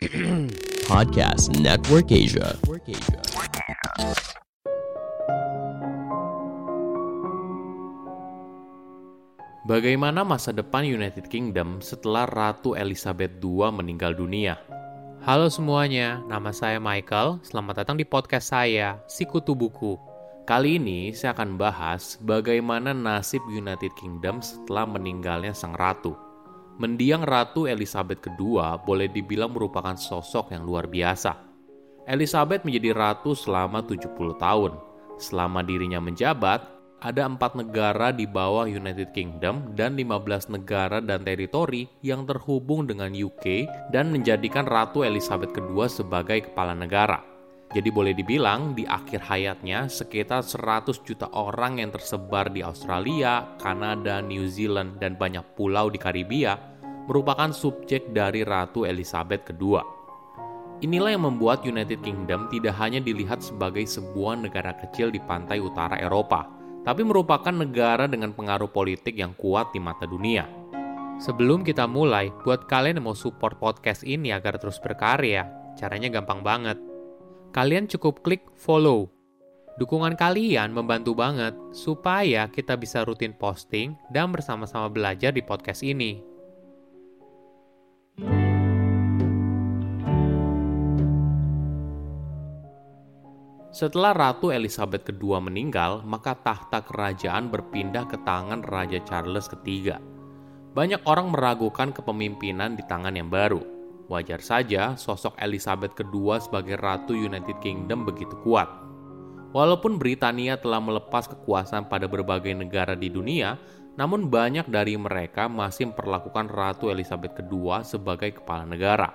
Podcast Network Asia. Bagaimana masa depan United Kingdom setelah Ratu Elizabeth II meninggal dunia? Halo semuanya, nama saya Michael. Selamat datang di podcast saya, Sikutu Buku. Kali ini saya akan bahas bagaimana nasib United Kingdom setelah meninggalnya sang ratu. Mendiang Ratu Elizabeth II boleh dibilang merupakan sosok yang luar biasa. Elizabeth menjadi ratu selama 70 tahun. Selama dirinya menjabat, ada empat negara di bawah United Kingdom dan 15 negara dan teritori yang terhubung dengan UK dan menjadikan Ratu Elizabeth II sebagai kepala negara. Jadi boleh dibilang di akhir hayatnya sekitar 100 juta orang yang tersebar di Australia, Kanada, New Zealand, dan banyak pulau di Karibia merupakan subjek dari Ratu Elizabeth II. Inilah yang membuat United Kingdom tidak hanya dilihat sebagai sebuah negara kecil di pantai utara Eropa, tapi merupakan negara dengan pengaruh politik yang kuat di mata dunia. Sebelum kita mulai, buat kalian yang mau support podcast ini agar terus berkarya, caranya gampang banget. Kalian cukup klik follow. Dukungan kalian membantu banget supaya kita bisa rutin posting dan bersama-sama belajar di podcast ini. Setelah Ratu Elizabeth II meninggal, maka tahta kerajaan berpindah ke tangan Raja Charles III. Banyak orang meragukan kepemimpinan di tangan yang baru. Wajar saja sosok Elizabeth II sebagai Ratu United Kingdom begitu kuat. Walaupun Britania telah melepas kekuasaan pada berbagai negara di dunia, namun banyak dari mereka masih memperlakukan Ratu Elizabeth II sebagai kepala negara.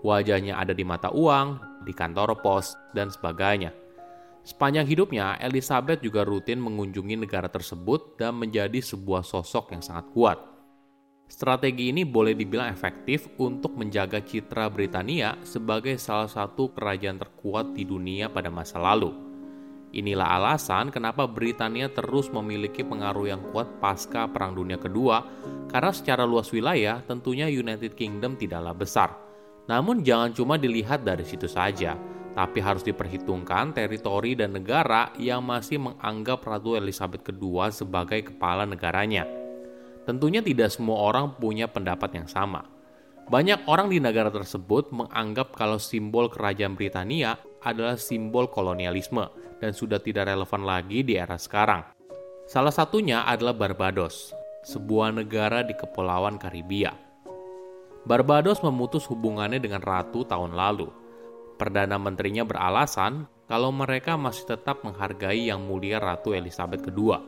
Wajahnya ada di mata uang, di kantor pos, dan sebagainya. Sepanjang hidupnya, Elizabeth juga rutin mengunjungi negara tersebut dan menjadi sebuah sosok yang sangat kuat. Strategi ini boleh dibilang efektif untuk menjaga citra Britania sebagai salah satu kerajaan terkuat di dunia pada masa lalu. Inilah alasan kenapa Britania terus memiliki pengaruh yang kuat pasca Perang Dunia Kedua, karena secara luas wilayah tentunya United Kingdom tidaklah besar. Namun jangan cuma dilihat dari situ saja, tapi harus diperhitungkan teritori dan negara yang masih menganggap Ratu Elizabeth II sebagai kepala negaranya. Tentunya tidak semua orang punya pendapat yang sama. Banyak orang di negara tersebut menganggap kalau simbol kerajaan Britania adalah simbol kolonialisme dan sudah tidak relevan lagi di era sekarang. Salah satunya adalah Barbados, sebuah negara di Kepulauan Karibia. Barbados memutus hubungannya dengan ratu tahun lalu Perdana Menterinya beralasan kalau mereka masih tetap menghargai Yang Mulia Ratu Elizabeth II.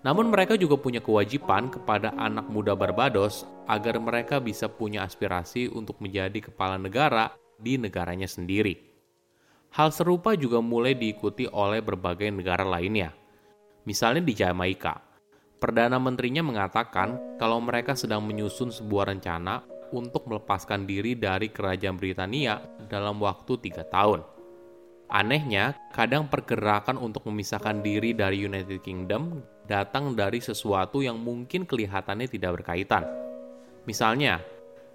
Namun mereka juga punya kewajiban kepada anak muda Barbados agar mereka bisa punya aspirasi untuk menjadi kepala negara di negaranya sendiri. Hal serupa juga mulai diikuti oleh berbagai negara lainnya. Misalnya di Jamaika, Perdana Menterinya mengatakan kalau mereka sedang menyusun sebuah rencana untuk melepaskan diri dari kerajaan Britania dalam waktu tiga tahun. Anehnya, kadang pergerakan untuk memisahkan diri dari United Kingdom datang dari sesuatu yang mungkin kelihatannya tidak berkaitan. Misalnya,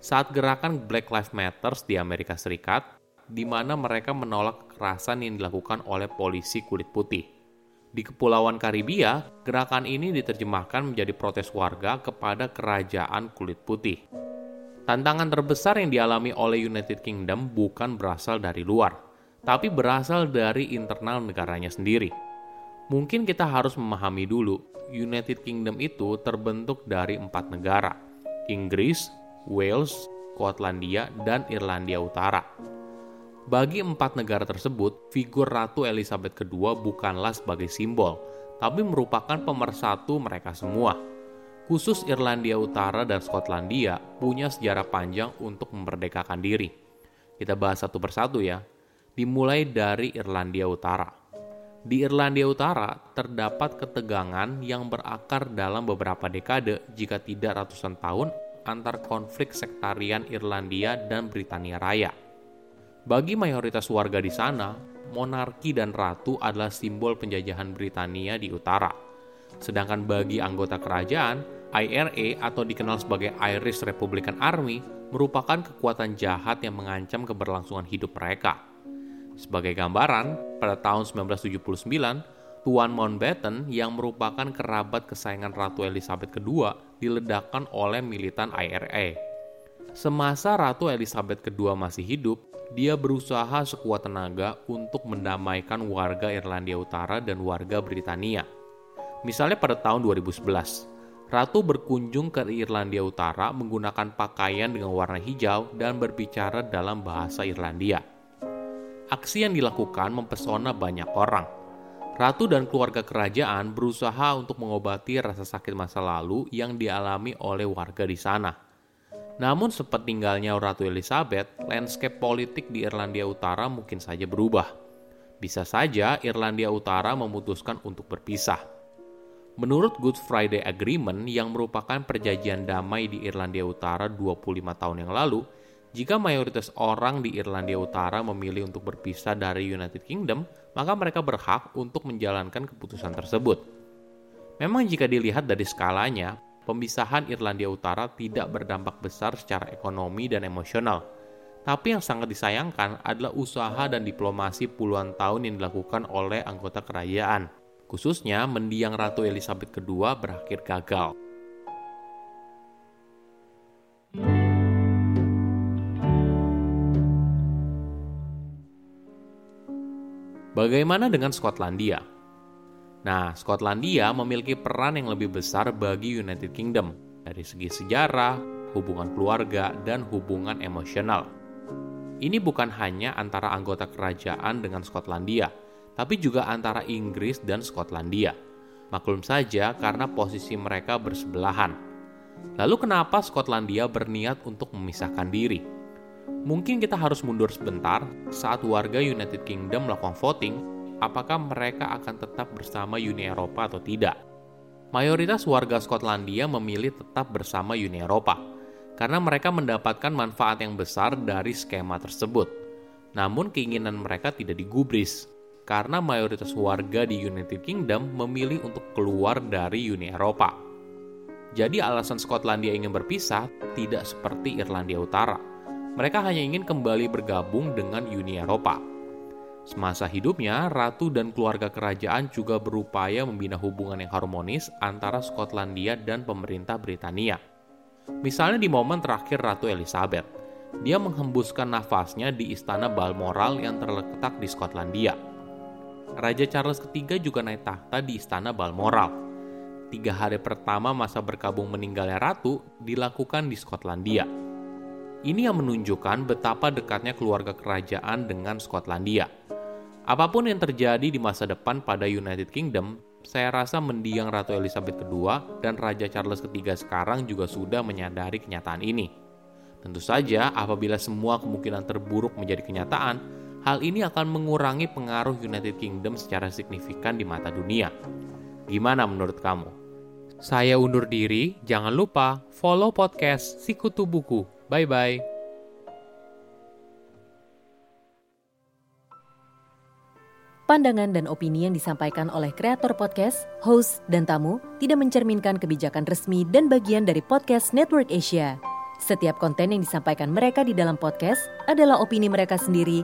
saat gerakan Black Lives Matter di Amerika Serikat, di mana mereka menolak kekerasan yang dilakukan oleh polisi kulit putih. Di Kepulauan Karibia, gerakan ini diterjemahkan menjadi protes warga kepada kerajaan kulit putih. Tantangan terbesar yang dialami oleh United Kingdom bukan berasal dari luar, tapi berasal dari internal negaranya sendiri. Mungkin kita harus memahami dulu, United Kingdom itu terbentuk dari empat negara, Inggris, Wales, Skotlandia, dan Irlandia Utara. Bagi empat negara tersebut, figur Ratu Elizabeth II bukanlah sebagai simbol, tapi merupakan pemersatu mereka semua – khusus Irlandia Utara dan Skotlandia punya sejarah panjang untuk memerdekakan diri. Kita bahas satu persatu ya. Dimulai dari Irlandia Utara. Di Irlandia Utara terdapat ketegangan yang berakar dalam beberapa dekade jika tidak ratusan tahun antar konflik sektarian Irlandia dan Britania Raya. Bagi mayoritas warga di sana, monarki dan ratu adalah simbol penjajahan Britania di utara. Sedangkan bagi anggota kerajaan, IRA atau dikenal sebagai Irish Republican Army merupakan kekuatan jahat yang mengancam keberlangsungan hidup mereka. Sebagai gambaran, pada tahun 1979, Tuan Mountbatten yang merupakan kerabat kesayangan Ratu Elizabeth II diledakkan oleh militan IRA. Semasa Ratu Elizabeth II masih hidup, dia berusaha sekuat tenaga untuk mendamaikan warga Irlandia Utara dan warga Britania. Misalnya pada tahun 2011, Ratu berkunjung ke Irlandia Utara menggunakan pakaian dengan warna hijau dan berbicara dalam bahasa Irlandia. Aksi yang dilakukan mempesona banyak orang. Ratu dan keluarga kerajaan berusaha untuk mengobati rasa sakit masa lalu yang dialami oleh warga di sana. Namun sepeninggalnya Ratu Elizabeth, landscape politik di Irlandia Utara mungkin saja berubah. Bisa saja Irlandia Utara memutuskan untuk berpisah Menurut Good Friday Agreement yang merupakan perjanjian damai di Irlandia Utara 25 tahun yang lalu, jika mayoritas orang di Irlandia Utara memilih untuk berpisah dari United Kingdom, maka mereka berhak untuk menjalankan keputusan tersebut. Memang jika dilihat dari skalanya, pemisahan Irlandia Utara tidak berdampak besar secara ekonomi dan emosional. Tapi yang sangat disayangkan adalah usaha dan diplomasi puluhan tahun yang dilakukan oleh anggota kerajaan Khususnya mendiang Ratu Elizabeth II berakhir gagal. Bagaimana dengan Skotlandia? Nah, Skotlandia memiliki peran yang lebih besar bagi United Kingdom dari segi sejarah, hubungan keluarga, dan hubungan emosional. Ini bukan hanya antara anggota kerajaan dengan Skotlandia, tapi juga antara Inggris dan Skotlandia. Maklum saja karena posisi mereka bersebelahan. Lalu kenapa Skotlandia berniat untuk memisahkan diri? Mungkin kita harus mundur sebentar saat warga United Kingdom melakukan voting apakah mereka akan tetap bersama Uni Eropa atau tidak. Mayoritas warga Skotlandia memilih tetap bersama Uni Eropa karena mereka mendapatkan manfaat yang besar dari skema tersebut. Namun keinginan mereka tidak digubris karena mayoritas warga di United Kingdom memilih untuk keluar dari Uni Eropa. Jadi alasan Skotlandia ingin berpisah tidak seperti Irlandia Utara. Mereka hanya ingin kembali bergabung dengan Uni Eropa. Semasa hidupnya, ratu dan keluarga kerajaan juga berupaya membina hubungan yang harmonis antara Skotlandia dan pemerintah Britania. Misalnya di momen terakhir Ratu Elizabeth, dia menghembuskan nafasnya di istana Balmoral yang terletak di Skotlandia Raja Charles III juga naik tahta di Istana Balmoral. Tiga hari pertama masa berkabung meninggalnya ratu dilakukan di Skotlandia. Ini yang menunjukkan betapa dekatnya keluarga kerajaan dengan Skotlandia. Apa pun yang terjadi di masa depan pada United Kingdom, saya rasa mendiang Ratu Elizabeth II dan Raja Charles III sekarang juga sudah menyadari kenyataan ini. Tentu saja, apabila semua kemungkinan terburuk menjadi kenyataan, hal ini akan mengurangi pengaruh United Kingdom secara signifikan di mata dunia. Gimana menurut kamu? Saya undur diri, jangan lupa follow podcast Sikutu Buku. Bye-bye. Pandangan dan opini yang disampaikan oleh kreator podcast, host, dan tamu tidak mencerminkan kebijakan resmi dan bagian dari podcast Network Asia. Setiap konten yang disampaikan mereka di dalam podcast adalah opini mereka sendiri